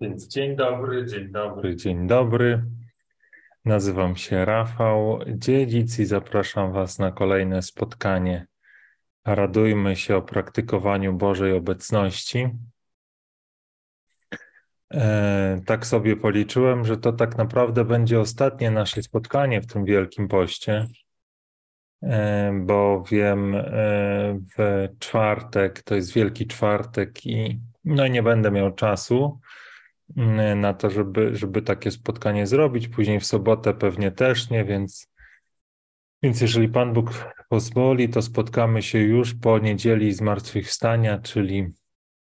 Więc dzień dobry, dzień dobry, dzień dobry. Nazywam się Rafał Dziedzic i zapraszam Was na kolejne spotkanie. Radujmy się o praktykowaniu Bożej obecności. E, tak sobie policzyłem, że to tak naprawdę będzie ostatnie nasze spotkanie w tym Wielkim Poście, e, bowiem e, w czwartek, to jest Wielki Czwartek i no nie będę miał czasu na to, żeby, żeby takie spotkanie zrobić. Później w sobotę pewnie też nie, więc, więc jeżeli Pan Bóg pozwoli, to spotkamy się już po niedzieli zmartwychwstania, czyli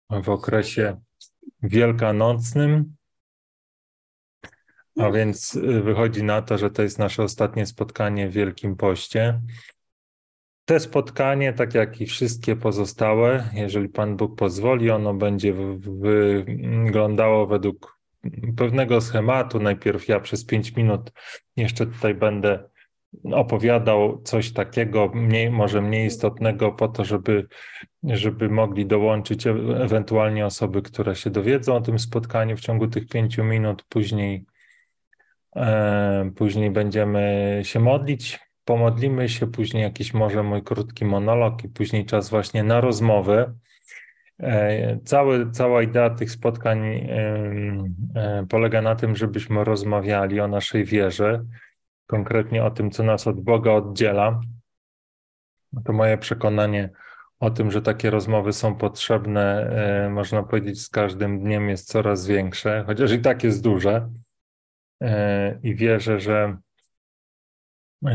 w okresie wielkanocnym. A więc wychodzi na to, że to jest nasze ostatnie spotkanie w Wielkim Poście. Te spotkanie, tak jak i wszystkie pozostałe, jeżeli Pan Bóg pozwoli, ono będzie wyglądało według pewnego schematu. Najpierw ja przez pięć minut jeszcze tutaj będę opowiadał coś takiego, mniej, może mniej istotnego, po to, żeby, żeby mogli dołączyć e, ewentualnie osoby, które się dowiedzą o tym spotkaniu w ciągu tych pięciu minut. Później, e, później będziemy się modlić pomodlimy się, później jakiś może mój krótki monolog i później czas właśnie na rozmowę. E, cały, cała idea tych spotkań e, polega na tym, żebyśmy rozmawiali o naszej wierze, konkretnie o tym, co nas od Boga oddziela. To moje przekonanie o tym, że takie rozmowy są potrzebne, e, można powiedzieć, z każdym dniem jest coraz większe, chociaż i tak jest duże. I wierzę, że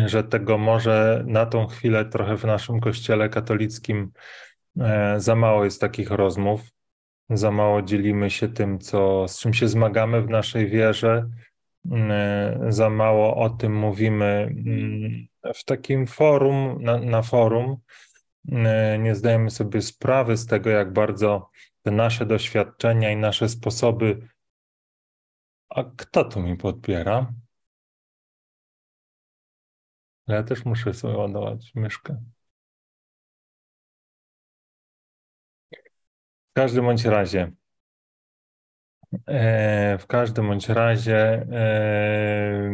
że tego może na tą chwilę trochę w naszym kościele katolickim e, za mało jest takich rozmów, za mało dzielimy się tym, co, z czym się zmagamy w naszej wierze, e, za mało o tym mówimy mm, w takim forum, na, na forum. E, nie zdajemy sobie sprawy z tego, jak bardzo te nasze doświadczenia i nasze sposoby. A kto tu mi podbiera? Ale ja też muszę sobie ładować myszkę. W każdym bądź razie, e, w każdym bądź razie e,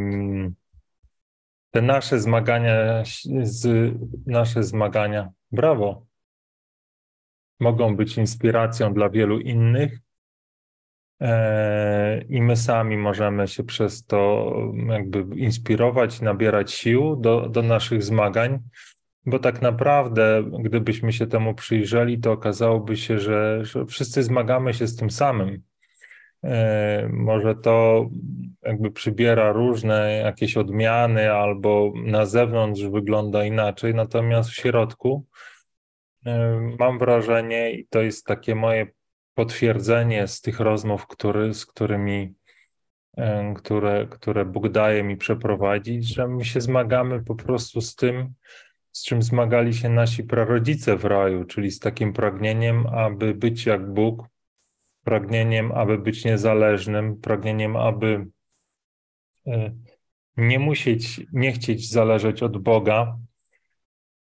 te nasze zmagania, z, nasze zmagania, brawo, mogą być inspiracją dla wielu innych, i my sami możemy się przez to jakby inspirować, nabierać sił do, do naszych zmagań, bo tak naprawdę, gdybyśmy się temu przyjrzeli, to okazałoby się, że, że wszyscy zmagamy się z tym samym. E, może to jakby przybiera różne jakieś odmiany, albo na zewnątrz wygląda inaczej, natomiast w środku e, mam wrażenie, i to jest takie moje potwierdzenie z tych rozmów, który, z którymi, e, które, które Bóg daje mi przeprowadzić, że my się zmagamy po prostu z tym, z czym zmagali się nasi prarodzice w raju, czyli z takim pragnieniem, aby być jak Bóg, pragnieniem, aby być niezależnym, pragnieniem, aby e, nie musieć, nie chcieć zależeć od Boga,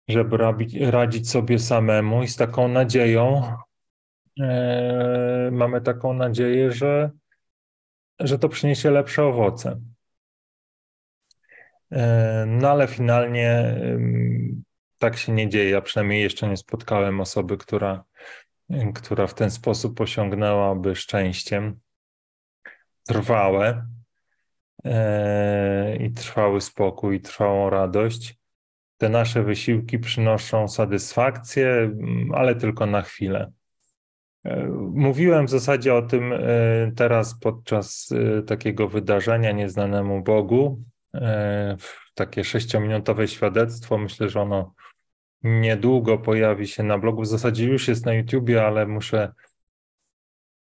żeby radzić sobie samemu i z taką nadzieją, mamy taką nadzieję, że, że to przyniesie lepsze owoce. E, no ale finalnie e, tak się nie dzieje. Ja przynajmniej jeszcze nie spotkałem osoby, która, która w ten sposób osiągnęłaby szczęściem trwałe e, i trwały spokój, i trwałą radość. Te nasze wysiłki przynoszą satysfakcję, ale tylko na chwilę. Mówiłem w zasadzie o tym e, teraz podczas e, takiego wydarzenia nieznanemu Bogu. E, takie sześciominutowe świadectwo. Myślę, że ono niedługo pojawi się na blogu. W zasadzie już jest na YouTubie, ale muszę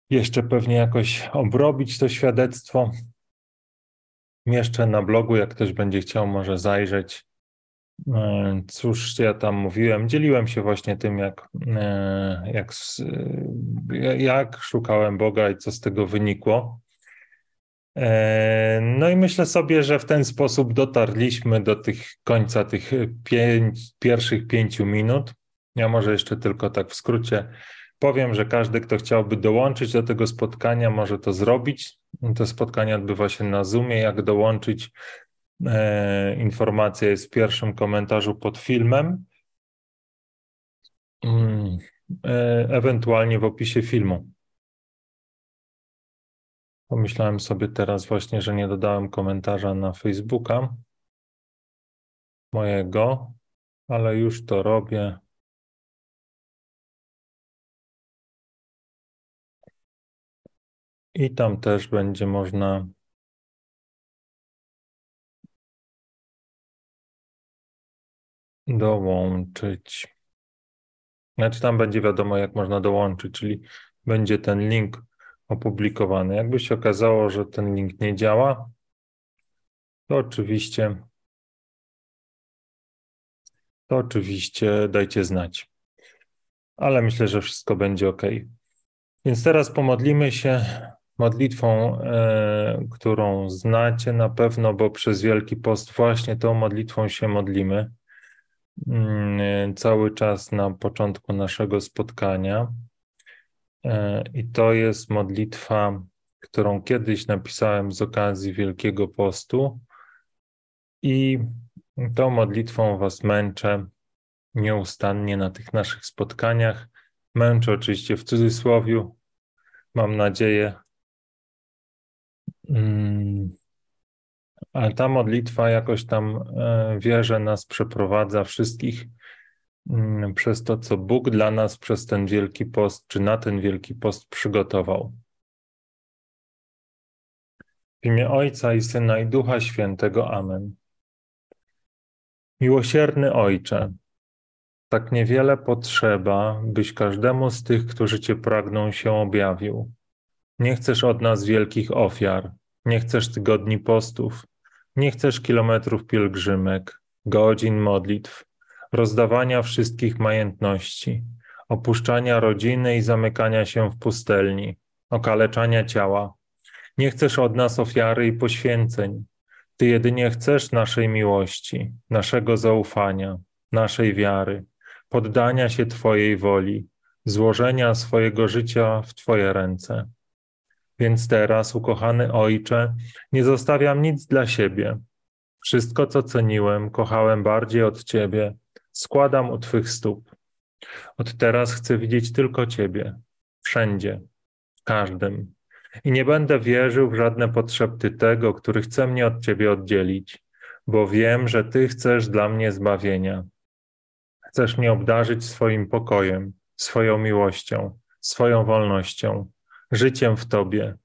jeszcze pewnie jakoś obrobić to świadectwo. Mieszczę na blogu, jak ktoś będzie chciał, może zajrzeć. E, cóż ja tam mówiłem? Dzieliłem się właśnie tym, jak, e, jak, e, jak szukałem Boga i co z tego wynikło. No i myślę sobie, że w ten sposób dotarliśmy do tych końca tych pięć, pierwszych pięciu minut. Ja może jeszcze tylko tak w skrócie Powiem, że każdy, kto chciałby dołączyć do tego spotkania, może to zrobić. To spotkanie odbywa się na Zoomie. Jak dołączyć? E, informacja jest w pierwszym komentarzu pod filmem, mm, e, ewentualnie w opisie filmu. Pomyślałem sobie teraz właśnie, że nie dodałem komentarza na Facebooka mojego, ale już to robię. I tam też będzie można dołączyć. Znaczy tam będzie wiadomo, jak można dołączyć, czyli będzie ten link opublikowany. Jakby się okazało, że ten link nie działa, to oczywiście to oczywiście dajcie znać. Ale myślę, że wszystko będzie ok. Więc teraz pomodlimy się modlitwą, e, którą znacie na pewno, bo przez Wielki Post właśnie tą modlitwą się modlimy cały czas na początku naszego spotkania. E, I to jest modlitwa, którą kiedyś napisałem z okazji Wielkiego Postu. I tą modlitwą Was męczę nieustannie na tych naszych spotkaniach. Męczę oczywiście w cudzysłowiu. Mam nadzieję, Mm. Ta modlitwa jakoś tam e, wierzę nas przeprowadza wszystkich mm, przez to, co Bóg dla nas przez ten wielki post, czy na ten wielki post przygotował. W imię Ojca i Syna i Ducha Świętego. Amen. Miłosierny Ojcze, tak niewiele potrzeba, byś każdemu z tych, którzy Cię pragną, się objawił. Nie chcesz od nas wielkich ofiar, nie chcesz tygodni postów, nie chcesz kilometrów pielgrzymek, godzin modlitw, rozdawania wszystkich majątności, opuszczania rodziny i zamykania się w pustelni, okaleczania ciała. Nie chcesz od nas ofiary i poświęceń. Ty jedynie chcesz naszej miłości, naszego zaufania, naszej wiary, poddania się Twojej woli, złożenia swojego życia w Twoje ręce. Więc teraz, ukochany Ojcze, nie zostawiam nic dla siebie. Wszystko, co ceniłem, kochałem bardziej od Ciebie, składam u Twych stóp. Od teraz chcę widzieć tylko Ciebie, wszędzie, w każdym. I nie będę wierzył w żadne potrzeby tego, który chce mnie od Ciebie oddzielić, bo wiem, że Ty chcesz dla mnie zbawienia. Chcesz mnie obdarzyć swoim pokojem, swoją miłością, swoją wolnością życiem w Tobie.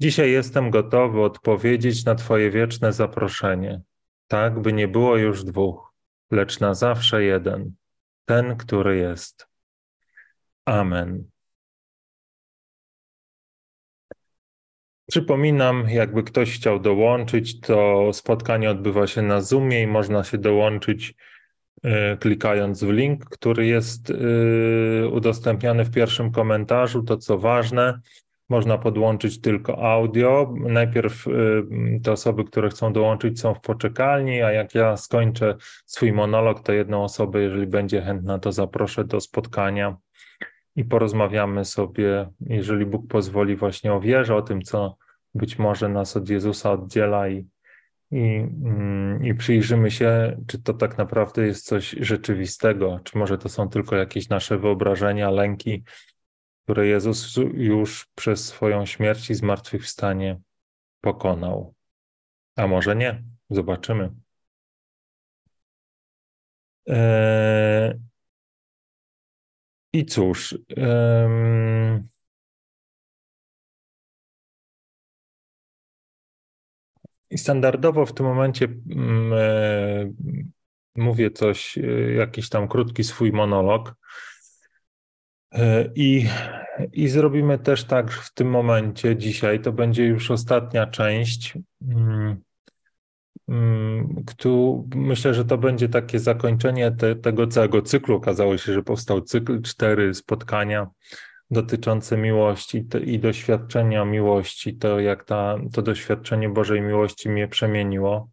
Dzisiaj jestem gotowy odpowiedzieć na Twoje wieczne zaproszenie, tak by nie było już dwóch, lecz na zawsze jeden, ten, który jest. Amen. Przypominam, jakby ktoś chciał dołączyć, to spotkanie odbywa się na Zoomie i można się dołączyć klikając w link, który jest e, udostępniony w pierwszym komentarzu. To co ważne, można podłączyć tylko audio. Najpierw e, te osoby, które chcą dołączyć, są w poczekalni, a jak ja skończę swój monolog, to jedną osobę, jeżeli będzie chętna, to zaproszę do spotkania i porozmawiamy sobie, jeżeli Bóg pozwoli, właśnie o wierze, o tym, co być może nas od Jezusa oddziela i i, mm, i przyjrzymy się, czy to tak naprawdę jest coś rzeczywistego, czy może to są tylko jakieś nasze wyobrażenia, lęki, które Jezus już przez swoją śmierć i zmartwychwstanie pokonał. A może nie? Zobaczymy. Eee... I cóż, I standardowo w tym momencie mm, e, mówię coś, e, jakiś tam krótki swój monolog. E, I, I zrobimy też tak w tym momencie, dzisiaj, to będzie już ostatnia część. Mm, mm, Kto, myślę, że to będzie takie zakończenie te, tego całego cyklu. Okazało się, że powstał cykl, cztery spotkania dotyczące miłości i doświadczenia miłości, to jak ta, to doświadczenie Bożej miłości mnie przemieniło.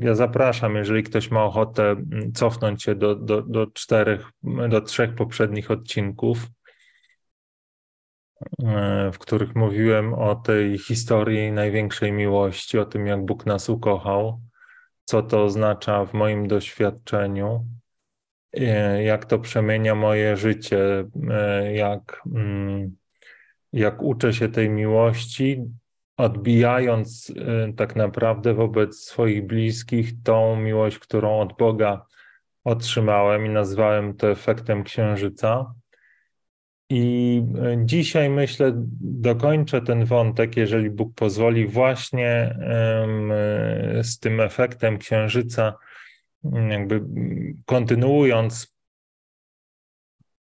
Ja zapraszam, jeżeli ktoś ma ochotę mm, cofnąć się do, do, do czterech, do trzech poprzednich odcinków, w których mówiłem o tej historii największej miłości, o tym, jak Bóg nas ukochał, co to oznacza w moim doświadczeniu, e, jak to przemienia moje życie, e, jak, mm, jak uczę się tej miłości, odbijając e, tak naprawdę wobec swoich bliskich tą miłość, którą od Boga otrzymałem i nazwałem to efektem księżyca. I e, dzisiaj myślę, dokończę ten wątek, jeżeli Bóg pozwoli, właśnie e, z tym efektem księżyca, jakby kontynuując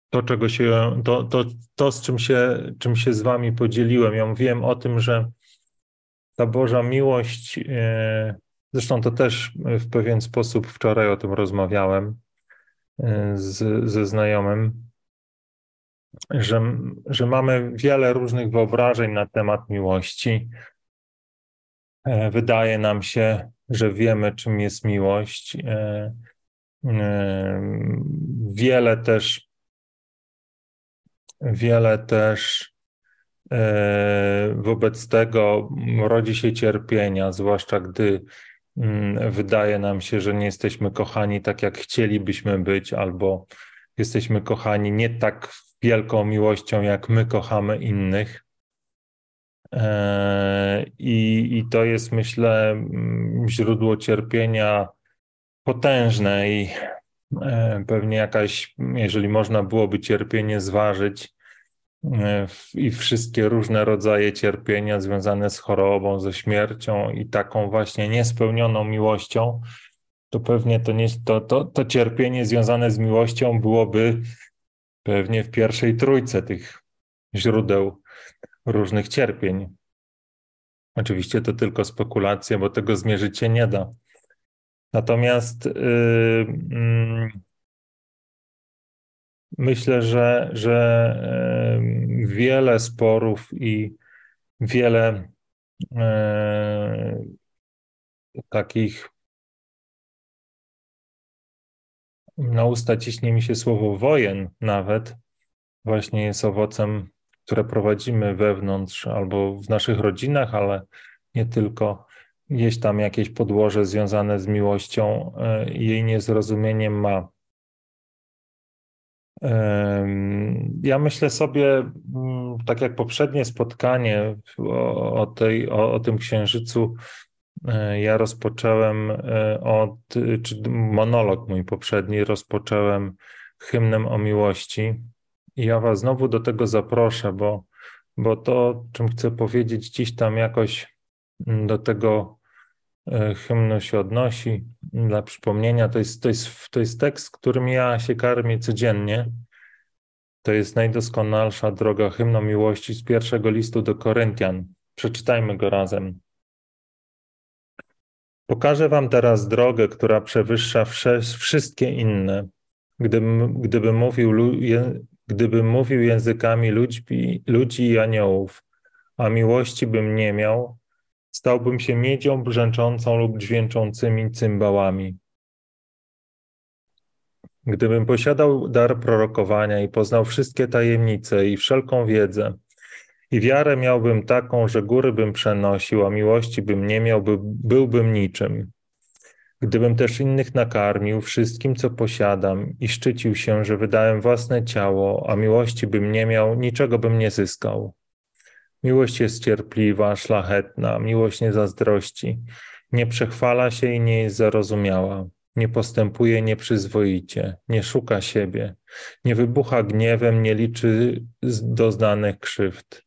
to, czego się, to, to, to z czym się, czym się z Wami podzieliłem. Ja mówiłem o tym, że ta Boża miłość, e, zresztą to też w pewien sposób wczoraj o tym rozmawiałem z, ze znajomym że, że mamy wiele różnych wyobrażeń na temat miłości. E, wydaje nam się, że wiemy, czym jest miłość. E, e, wiele też, wiele też wobec tego rodzi się cierpienia, zwłaszcza gdy mm, wydaje nam się, że nie jesteśmy kochani tak, jak chcielibyśmy być, albo jesteśmy kochani nie tak wielką miłością, jak my kochamy innych. E, I, I to jest, myślę, mm, źródło cierpienia potężne i e, pewnie jakaś, jeżeli można byłoby cierpienie zważyć e, i wszystkie różne rodzaje cierpienia związane z chorobą, ze śmiercią i taką właśnie niespełnioną miłością, to pewnie to, nie, to, to, to cierpienie związane z miłością byłoby pewnie w pierwszej trójce tych źródeł różnych cierpień. Oczywiście to tylko spekulacja, bo tego zmierzyć się nie da. Natomiast yy, yy, myślę, że, że yy, wiele sporów i wiele yy, takich na usta ciśnie mi się słowo wojen nawet, właśnie jest owocem, które prowadzimy wewnątrz albo w naszych rodzinach, ale nie tylko. Gdzieś tam jakieś podłoże związane z miłością e, jej niezrozumieniem ma. Ja myślę sobie, mm, tak jak poprzednie spotkanie o, o, tej, o, o tym księżycu, E, ja rozpocząłem e, od, czy monolog mój poprzedni, rozpocząłem hymnem o miłości. I ja Was znowu do tego zaproszę, bo, bo to, czym chcę powiedzieć, dziś tam jakoś mm, do tego e, hymnu się odnosi. Dla przypomnienia, to jest, to jest, to jest tekst, którym ja się karmię codziennie. To jest najdoskonalsza droga hymno miłości z pierwszego listu do Koryntian. Przeczytajmy go razem. Pokażę wam teraz drogę, która przewyższa wszystkie inne. Gdybym, gdybym, mówił, gdybym mówił językami ludzi, ludzi i aniołów, a miłości bym nie miał, stałbym się miedzią brzęczącą lub dźwięczącymi cymbałami. Gdybym posiadał dar prorokowania i poznał wszystkie tajemnice i wszelką wiedzę, i wiarę miałbym taką, że góry bym przenosił, a miłości bym nie miał, by, byłbym niczym. Gdybym też innych nakarmił wszystkim, co posiadam i szczycił się, że wydałem własne ciało, a miłości bym nie miał, niczego bym nie zyskał. Miłość jest cierpliwa, szlachetna, miłość nie zazdrości, nie przechwala się i nie jest zarozumiała, nie postępuje nieprzyzwoicie, nie szuka siebie, nie wybucha gniewem, nie liczy doznanych krzywd.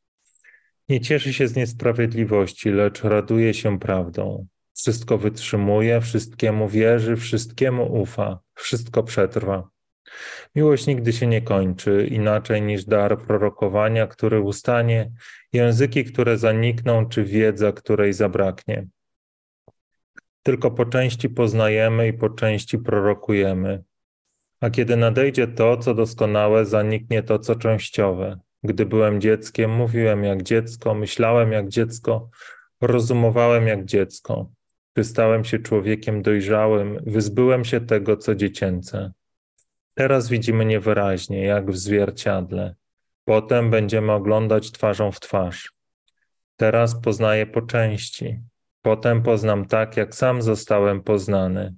Nie cieszy się z niesprawiedliwości, lecz raduje się prawdą. Wszystko wytrzymuje, wszystkiemu wierzy, wszystkiemu ufa, wszystko przetrwa. Miłość nigdy się nie kończy, inaczej niż dar prorokowania, który ustanie, języki, które zanikną, czy wiedza, której zabraknie. Tylko po części poznajemy i po części prorokujemy. A kiedy nadejdzie to, co doskonałe, zaniknie to, co częściowe. Gdy byłem dzieckiem, mówiłem jak dziecko, myślałem jak dziecko, rozumowałem jak dziecko. Gdy stałem się człowiekiem dojrzałym, wyzbyłem się tego, co dziecięce. Teraz widzimy niewyraźnie, jak w zwierciadle. Potem będziemy oglądać twarzą w twarz. Teraz poznaję po części. Potem poznam tak, jak sam zostałem poznany.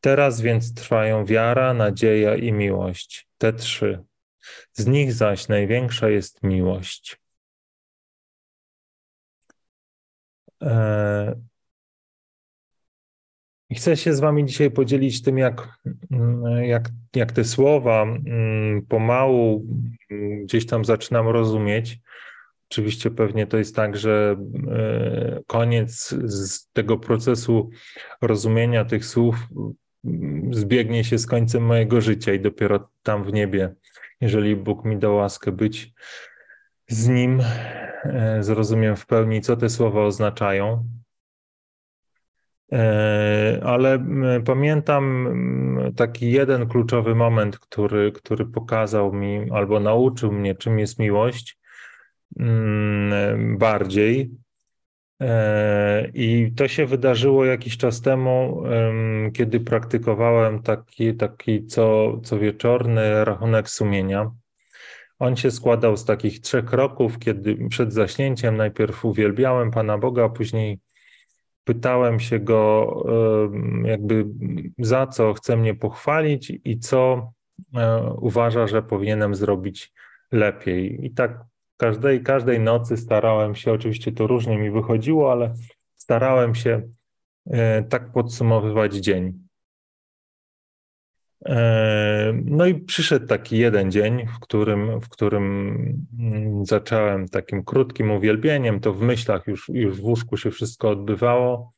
Teraz więc trwają wiara, nadzieja i miłość. Te trzy. Z nich zaś największa jest miłość. Chcę się z Wami dzisiaj podzielić tym, jak, mm, jak, jak te słowa mm, pomału mm, gdzieś tam zaczynam rozumieć. Oczywiście pewnie to jest tak, że e, koniec z tego procesu rozumienia tych słów zbiegnie się z końcem mojego życia i dopiero tam w niebie, jeżeli Bóg mi da łaskę być z Nim, e, zrozumiem w pełni, co te słowa oznaczają. E, ale pamiętam taki jeden kluczowy moment, który, który pokazał mi albo nauczył mnie, czym jest miłość bardziej. E, I to się wydarzyło jakiś czas temu, kiedy praktykowałem taki, taki co, co wieczorny rachunek sumienia. On się składał z takich trzech kroków, kiedy przed zaśnięciem najpierw uwielbiałem Pana Boga, a później pytałem się go, jakby za co chce mnie pochwalić i co e, uważa, że powinienem zrobić lepiej. I tak każdej, każdej nocy starałem się, oczywiście to różnie mi wychodziło, ale starałem się e, tak podsumowywać dzień. E, no i przyszedł taki jeden dzień, w którym, w którym mm, zacząłem takim krótkim uwielbieniem, to w myślach już, już w łóżku się wszystko odbywało.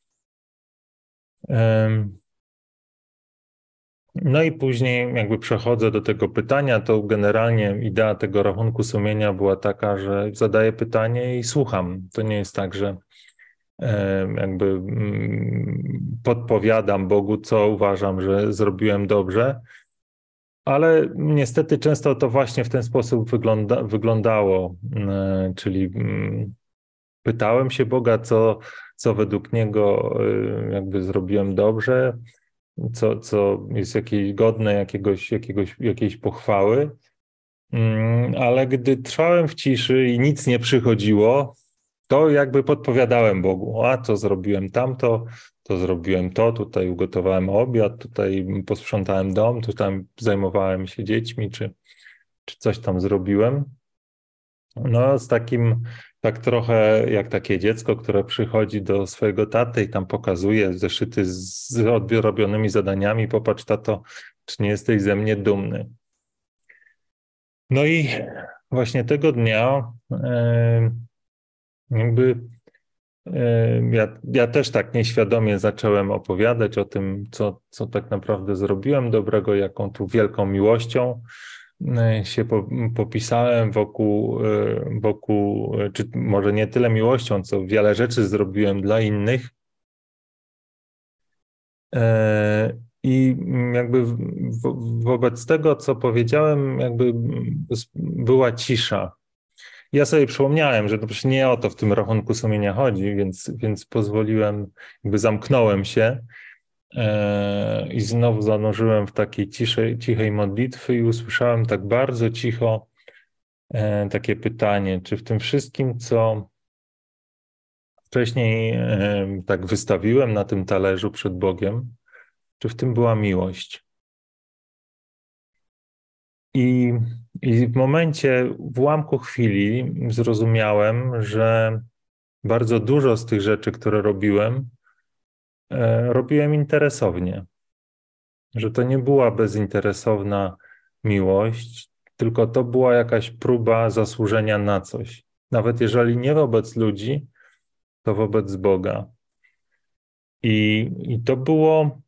No i później jakby przechodzę do tego pytania, to generalnie idea tego rachunku sumienia była taka, że zadaję pytanie i słucham. To nie jest tak, że jakby mm, podpowiadam Bogu, co uważam, że zrobiłem dobrze, ale niestety często to właśnie w ten sposób wygląda, wyglądało, czyli mm, pytałem się Boga, co, co według Niego e, jakby zrobiłem dobrze, co, co jest jakieś godne jakiegoś, jakiegoś, jakiejś pochwały. Mm, ale gdy trwałem w ciszy i nic nie przychodziło, to jakby podpowiadałem Bogu, a co zrobiłem tamto, to zrobiłem to, tutaj ugotowałem obiad, tutaj posprzątałem dom, tutaj zajmowałem się dziećmi, czy, czy coś tam zrobiłem. No, z takim, tak trochę jak takie dziecko, które przychodzi do swojego taty i tam pokazuje zeszyty z odrobionymi zadaniami. Popatrz, tato, czy nie jesteś ze mnie dumny? No i właśnie tego dnia e, jakby e, ja, ja też tak nieświadomie zacząłem opowiadać o tym, co, co tak naprawdę zrobiłem dobrego, jaką tu wielką miłością E, się popisałem wokół, e, wokół, czy może nie tyle miłością, co wiele rzeczy zrobiłem dla innych. I jakby wobec tego, co powiedziałem, jakby była cisza. Ja sobie przypomniałem, że to przecież nie o to w tym rachunku sumienia chodzi, więc, więc pozwoliłem, jakby zamknąłem się E, I znowu zanurzyłem w takiej ciszej, cichej modlitwy i usłyszałem tak bardzo cicho e, takie pytanie, czy w tym wszystkim, co wcześniej e, tak wystawiłem na tym talerzu przed Bogiem, czy w tym była miłość? I, I w momencie, w ułamku chwili zrozumiałem, że bardzo dużo z tych rzeczy, które robiłem, E, robiłem interesownie. Że to nie była bezinteresowna miłość, tylko to była jakaś próba zasłużenia na coś. Nawet jeżeli nie wobec ludzi, to wobec Boga. I, i to było,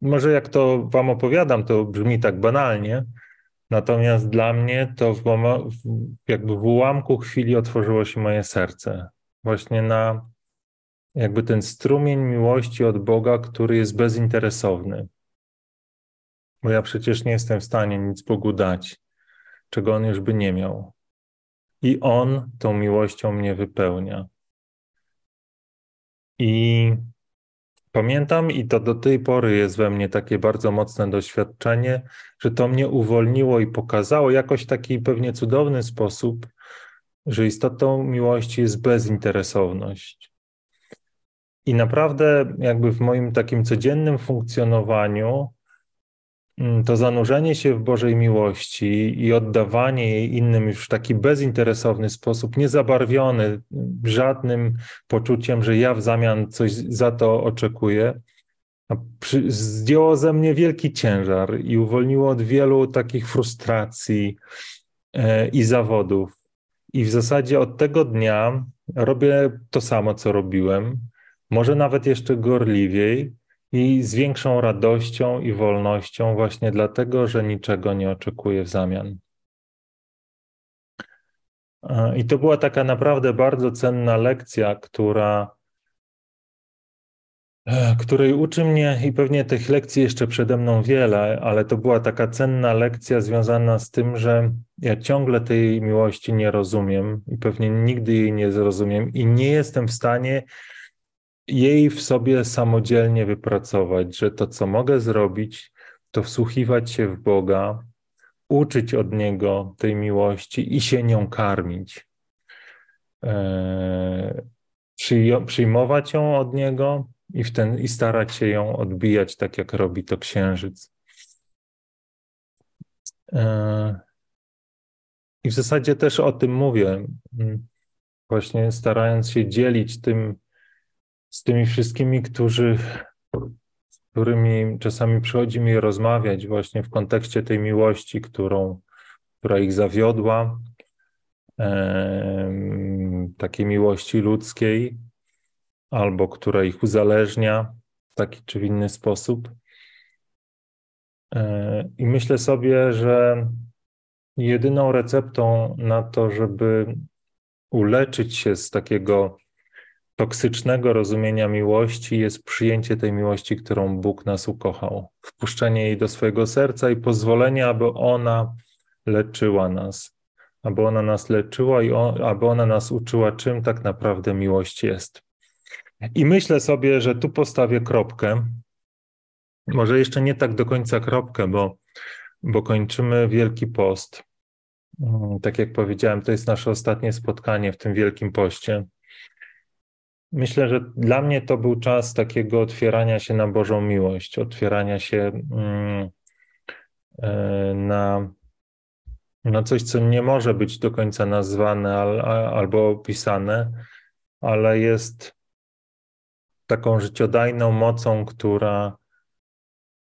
może jak to Wam opowiadam, to brzmi tak banalnie, natomiast dla mnie to w, jakby w ułamku chwili otworzyło się moje serce. Właśnie na jakby ten strumień miłości od Boga, który jest bezinteresowny. Bo ja przecież nie jestem w stanie nic Bogu dać, czego On już by nie miał. I On tą miłością mnie wypełnia. I Pamiętam i to do tej pory jest we mnie takie bardzo mocne doświadczenie, że to mnie uwolniło i pokazało jakoś taki pewnie cudowny sposób, że istotą miłości jest bezinteresowność. I naprawdę, jakby w moim takim codziennym funkcjonowaniu, to zanurzenie się w Bożej miłości i oddawanie jej innym już w taki bezinteresowny sposób, niezabarwiony żadnym poczuciem, że ja w zamian coś za to oczekuję, zdjęło ze mnie wielki ciężar i uwolniło od wielu takich frustracji e, i zawodów. I w zasadzie od tego dnia robię to samo, co robiłem, może nawet jeszcze gorliwiej i z większą radością i wolnością, właśnie dlatego, że niczego nie oczekuję w zamian. I to była taka naprawdę bardzo cenna lekcja, która E, której uczy mnie i pewnie tych lekcji jeszcze przede mną wiele, ale to była taka cenna lekcja związana z tym, że ja ciągle tej miłości nie rozumiem i pewnie nigdy jej nie zrozumiem i nie jestem w stanie jej w sobie samodzielnie wypracować, że to, co mogę zrobić, to wsłuchiwać się w Boga, uczyć od Niego tej miłości i się nią karmić. Eee, przyjmować ją od Niego, i, w ten, i starać się ją odbijać tak, jak robi to księżyc. E, I w zasadzie też o tym mówię, właśnie starając się dzielić tym z tymi wszystkimi, którzy, z którymi czasami przychodzi mi rozmawiać właśnie w kontekście tej miłości, którą, która ich zawiodła, takiej miłości ludzkiej, albo która ich uzależnia w taki czy w inny sposób. E, I myślę sobie, że jedyną receptą na to, żeby uleczyć się z takiego toksycznego rozumienia miłości, jest przyjęcie tej miłości, którą Bóg nas ukochał, wpuszczenie jej do swojego serca i pozwolenie, aby ona leczyła nas, aby ona nas leczyła i on, aby ona nas uczyła, czym tak naprawdę miłość jest. I myślę sobie, że tu postawię kropkę. Może jeszcze nie tak do końca kropkę, bo, bo kończymy Wielki Post. Mm, tak jak powiedziałem, to jest nasze ostatnie spotkanie w tym Wielkim Poście. Myślę, że dla mnie to był czas takiego otwierania się na Bożą miłość, otwierania się mm, e, na, na coś, co nie może być do końca nazwane albo opisane, ale jest taką życiodajną mocą, która,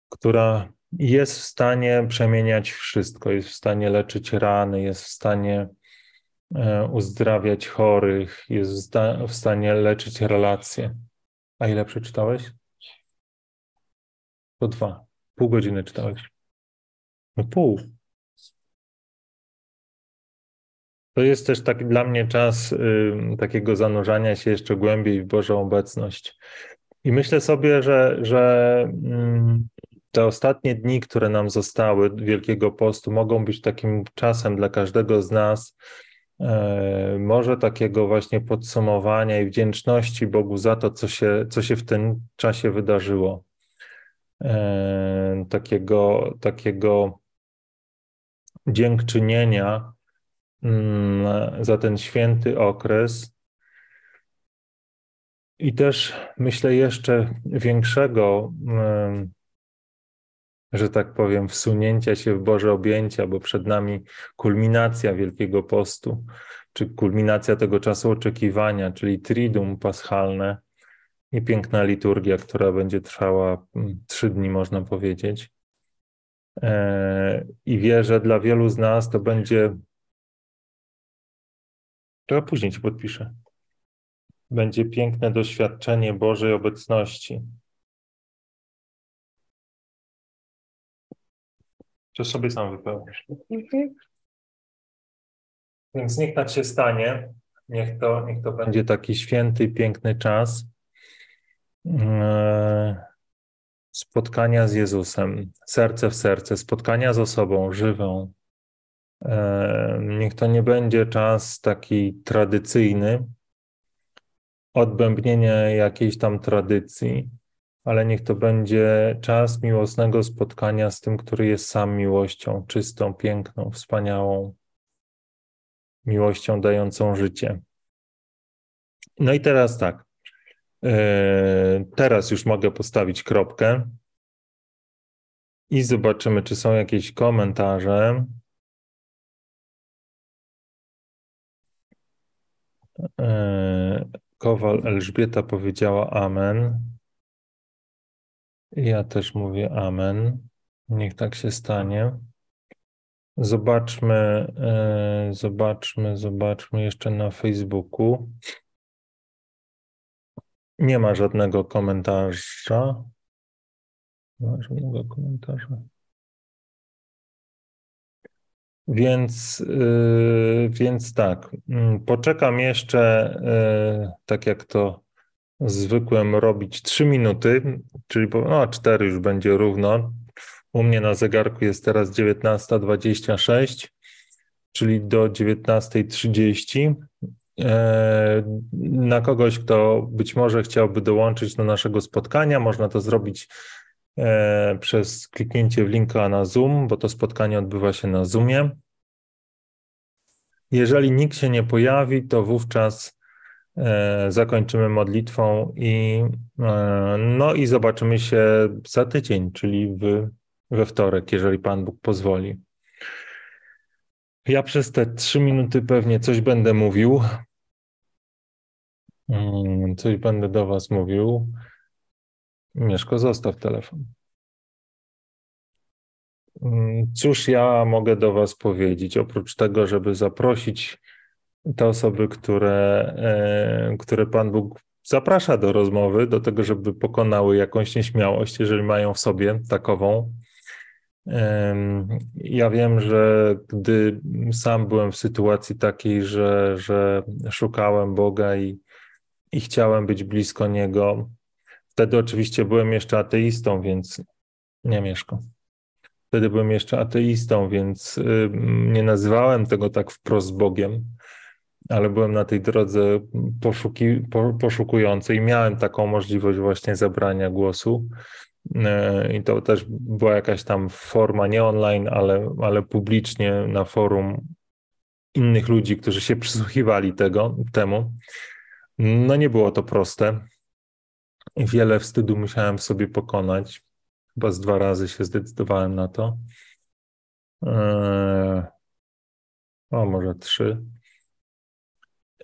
która jest w stanie przemieniać wszystko, jest w stanie leczyć rany, jest w stanie uzdrawiać chorych, jest w, sta w stanie leczyć relacje. A ile przeczytałeś? To dwa. Pół godziny czytałeś. No pół. To jest też tak dla mnie czas y, takiego zanurzania się jeszcze głębiej w Bożą obecność. I myślę sobie, że, że y, te ostatnie dni, które nam zostały Wielkiego Postu, mogą być takim czasem dla każdego z nas, może takiego właśnie podsumowania i wdzięczności Bogu za to, co się, co się w tym czasie wydarzyło. E, takiego, takiego dziękczynienia Mm, za ten święty okres. I też myślę jeszcze większego, że tak powiem, wsunięcia się w Boże objęcia, bo przed nami kulminacja Wielkiego Postu, czy kulminacja tego czasu oczekiwania, czyli Triduum Paschalne i piękna liturgia, która będzie trwała mm, trzy dni, można powiedzieć. E, I wierzę, dla wielu z nas to będzie to później ci podpiszę. Będzie piękne doświadczenie Bożej obecności. To sobie sam wypełnisz. Więc niech tak się stanie. Niech to, niech to będzie taki święty, piękny czas eee, spotkania z Jezusem, serce w serce, spotkania z osobą żywą, Niech to nie będzie czas taki tradycyjny, odbębnienia jakiejś tam tradycji, ale niech to będzie czas miłosnego spotkania z tym, który jest sam miłością, czystą, piękną, wspaniałą, miłością dającą życie. No i teraz tak. E, teraz już mogę postawić kropkę i zobaczymy, czy są jakieś komentarze. E, Kowal Elżbieta powiedziała Amen. Ja też mówię Amen. Niech tak się stanie. Zobaczmy, e, zobaczmy, zobaczmy jeszcze na Facebooku. Nie ma żadnego komentarza. Nie ma żadnego komentarza. Więc, yy, więc tak, mm, poczekam jeszcze, yy, tak jak to zwykłem robić, 3 minuty, czyli no, 4 już będzie równo. U mnie na zegarku jest teraz 19.26, czyli do 19.30. E, na kogoś, kto być może chciałby dołączyć do naszego spotkania, można to zrobić e, przez kliknięcie w linka na Zoom, bo to spotkanie odbywa się na Zoomie. Jeżeli nikt się nie pojawi, to wówczas zakończymy modlitwą i, no i zobaczymy się za tydzień, czyli w, we wtorek, jeżeli Pan Bóg pozwoli. Ja przez te trzy minuty pewnie coś będę mówił. Mm, coś będę do Was mówił. Mieszko, zostaw telefon. Mm, cóż ja mogę do Was powiedzieć, oprócz tego, żeby zaprosić te osoby, które, e, które Pan Bóg zaprasza do rozmowy, do tego, żeby pokonały jakąś nieśmiałość, jeżeli mają w sobie takową. Ja wiem, że gdy sam byłem w sytuacji takiej, że, że szukałem Boga i, i chciałem być blisko Niego, wtedy oczywiście byłem jeszcze ateistą, więc nie mieszkam. Wtedy byłem jeszcze ateistą, więc nie nazywałem tego tak wprost Bogiem, ale byłem na tej drodze poszuki, poszukującej. Miałem taką możliwość właśnie zabrania głosu. E, I to też była jakaś tam forma, nie online, ale, ale publicznie na forum innych ludzi, którzy się przysłuchiwali tego, temu. No nie było to proste. Wiele wstydu musiałem sobie pokonać. Chyba z dwa razy się zdecydowałem na to. E, o, może trzy.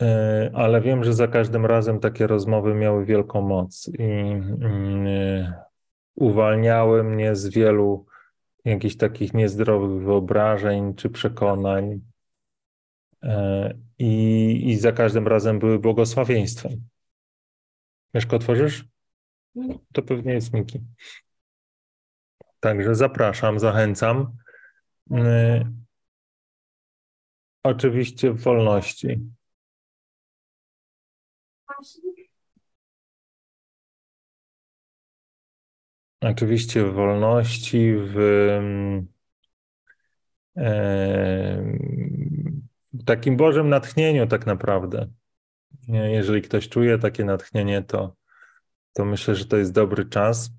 E, ale wiem, że za każdym razem takie rozmowy miały wielką moc i mm, uwalniały mnie z wielu jakichś takich niezdrowych wyobrażeń czy przekonań. E, I, I za każdym razem były błogosławieństwem. Mieszko, otworzysz? To pewnie jest Miki. Także zapraszam, zachęcam. E, oczywiście w wolności. Oczywiście w wolności, w, takim Bożym natchnieniu, tak naprawdę. Jeżeli ktoś czuje takie natchnienie, to, to myślę, że to jest dobry czas,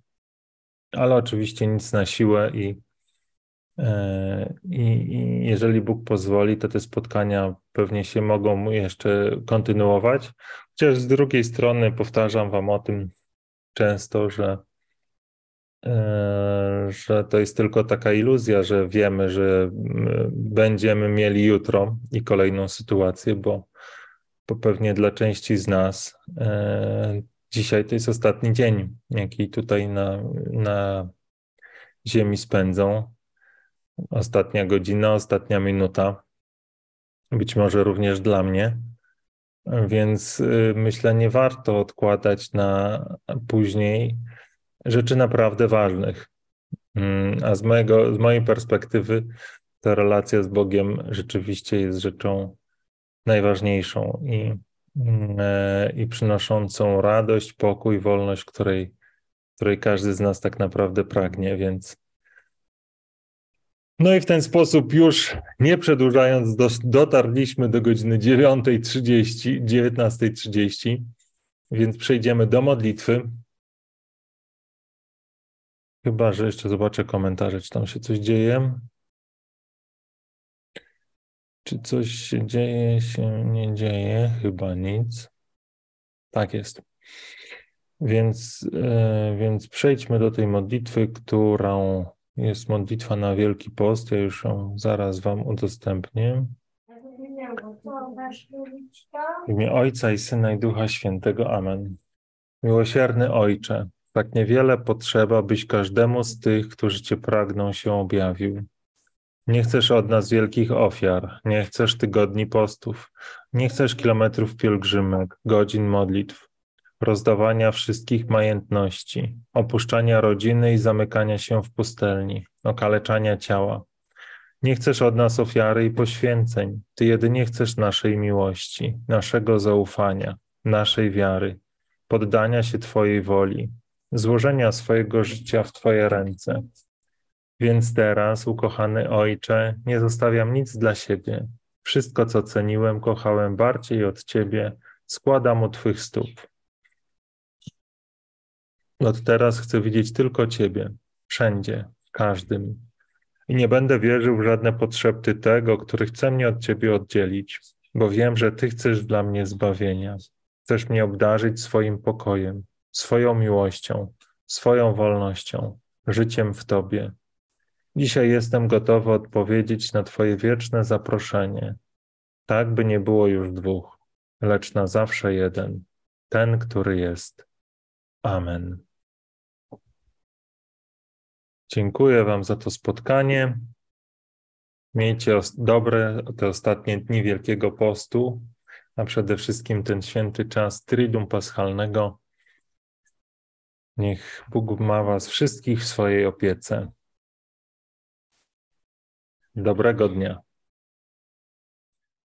ale oczywiście nic na siłę i, e, i, i jeżeli Bóg pozwoli, to te spotkania pewnie się mogą jeszcze kontynuować. Chociaż z drugiej strony powtarzam Wam o tym często, że że to jest tylko taka iluzja, że wiemy, że będziemy mieli jutro i kolejną sytuację, bo, bo pewnie dla części z nas e, dzisiaj to jest ostatni dzień, jaki tutaj na, na Ziemi spędzą. Ostatnia godzina, ostatnia minuta, być może również dla mnie. Więc y, myślę, nie warto odkładać na później rzeczy naprawdę ważnych. Mm, a z, mojego, z mojej perspektywy ta relacja z Bogiem rzeczywiście jest rzeczą najważniejszą i, mm, e, i przynoszącą radość, pokój, wolność, której, której każdy z nas tak naprawdę pragnie, więc no i w ten sposób już nie przedłużając, do, dotarliśmy do godziny 9.30, 19.30, więc przejdziemy do modlitwy. Chyba, że jeszcze zobaczę komentarze, czy tam się coś dzieje. Czy coś się dzieje, się nie dzieje? Chyba nic. Tak jest. Więc, e, więc przejdźmy do tej modlitwy, którą jest modlitwa na Wielki Post. Ja już ją zaraz Wam udostępnię. W imię Ojca i Syna i Ducha Świętego. Amen. Miłosierny Ojcze, tak niewiele potrzeba, byś każdemu z tych, którzy Cię pragną, się objawił. Nie chcesz od nas wielkich ofiar, nie chcesz tygodni postów, nie chcesz kilometrów pielgrzymek, godzin modlitw, rozdawania wszystkich majątności, opuszczania rodziny i zamykania się w pustelni, okaleczania ciała. Nie chcesz od nas ofiary i poświęceń, Ty jedynie chcesz naszej miłości, naszego zaufania, naszej wiary, poddania się Twojej woli, złożenia swojego życia w Twoje ręce. Więc teraz, ukochany Ojcze, nie zostawiam nic dla siebie. Wszystko, co ceniłem, kochałem bardziej od Ciebie, składam u Twych stóp. Od teraz chcę widzieć tylko Ciebie, wszędzie, w każdym. I nie będę wierzył w żadne potrzeby tego, który chce mnie od Ciebie oddzielić, bo wiem, że Ty chcesz dla mnie zbawienia. Chcesz mnie obdarzyć swoim pokojem, swoją miłością, swoją wolnością, życiem w Tobie. Dzisiaj jestem gotowy odpowiedzieć na Twoje wieczne zaproszenie, tak by nie było już dwóch, lecz na zawsze jeden, ten, który jest. Amen. Dziękuję Wam za to spotkanie. Miejcie dobre te ostatnie dni Wielkiego Postu, a przede wszystkim ten święty czas Triduum Paschalnego. Niech Bóg ma Was wszystkich w swojej opiece. Dobrego dnia.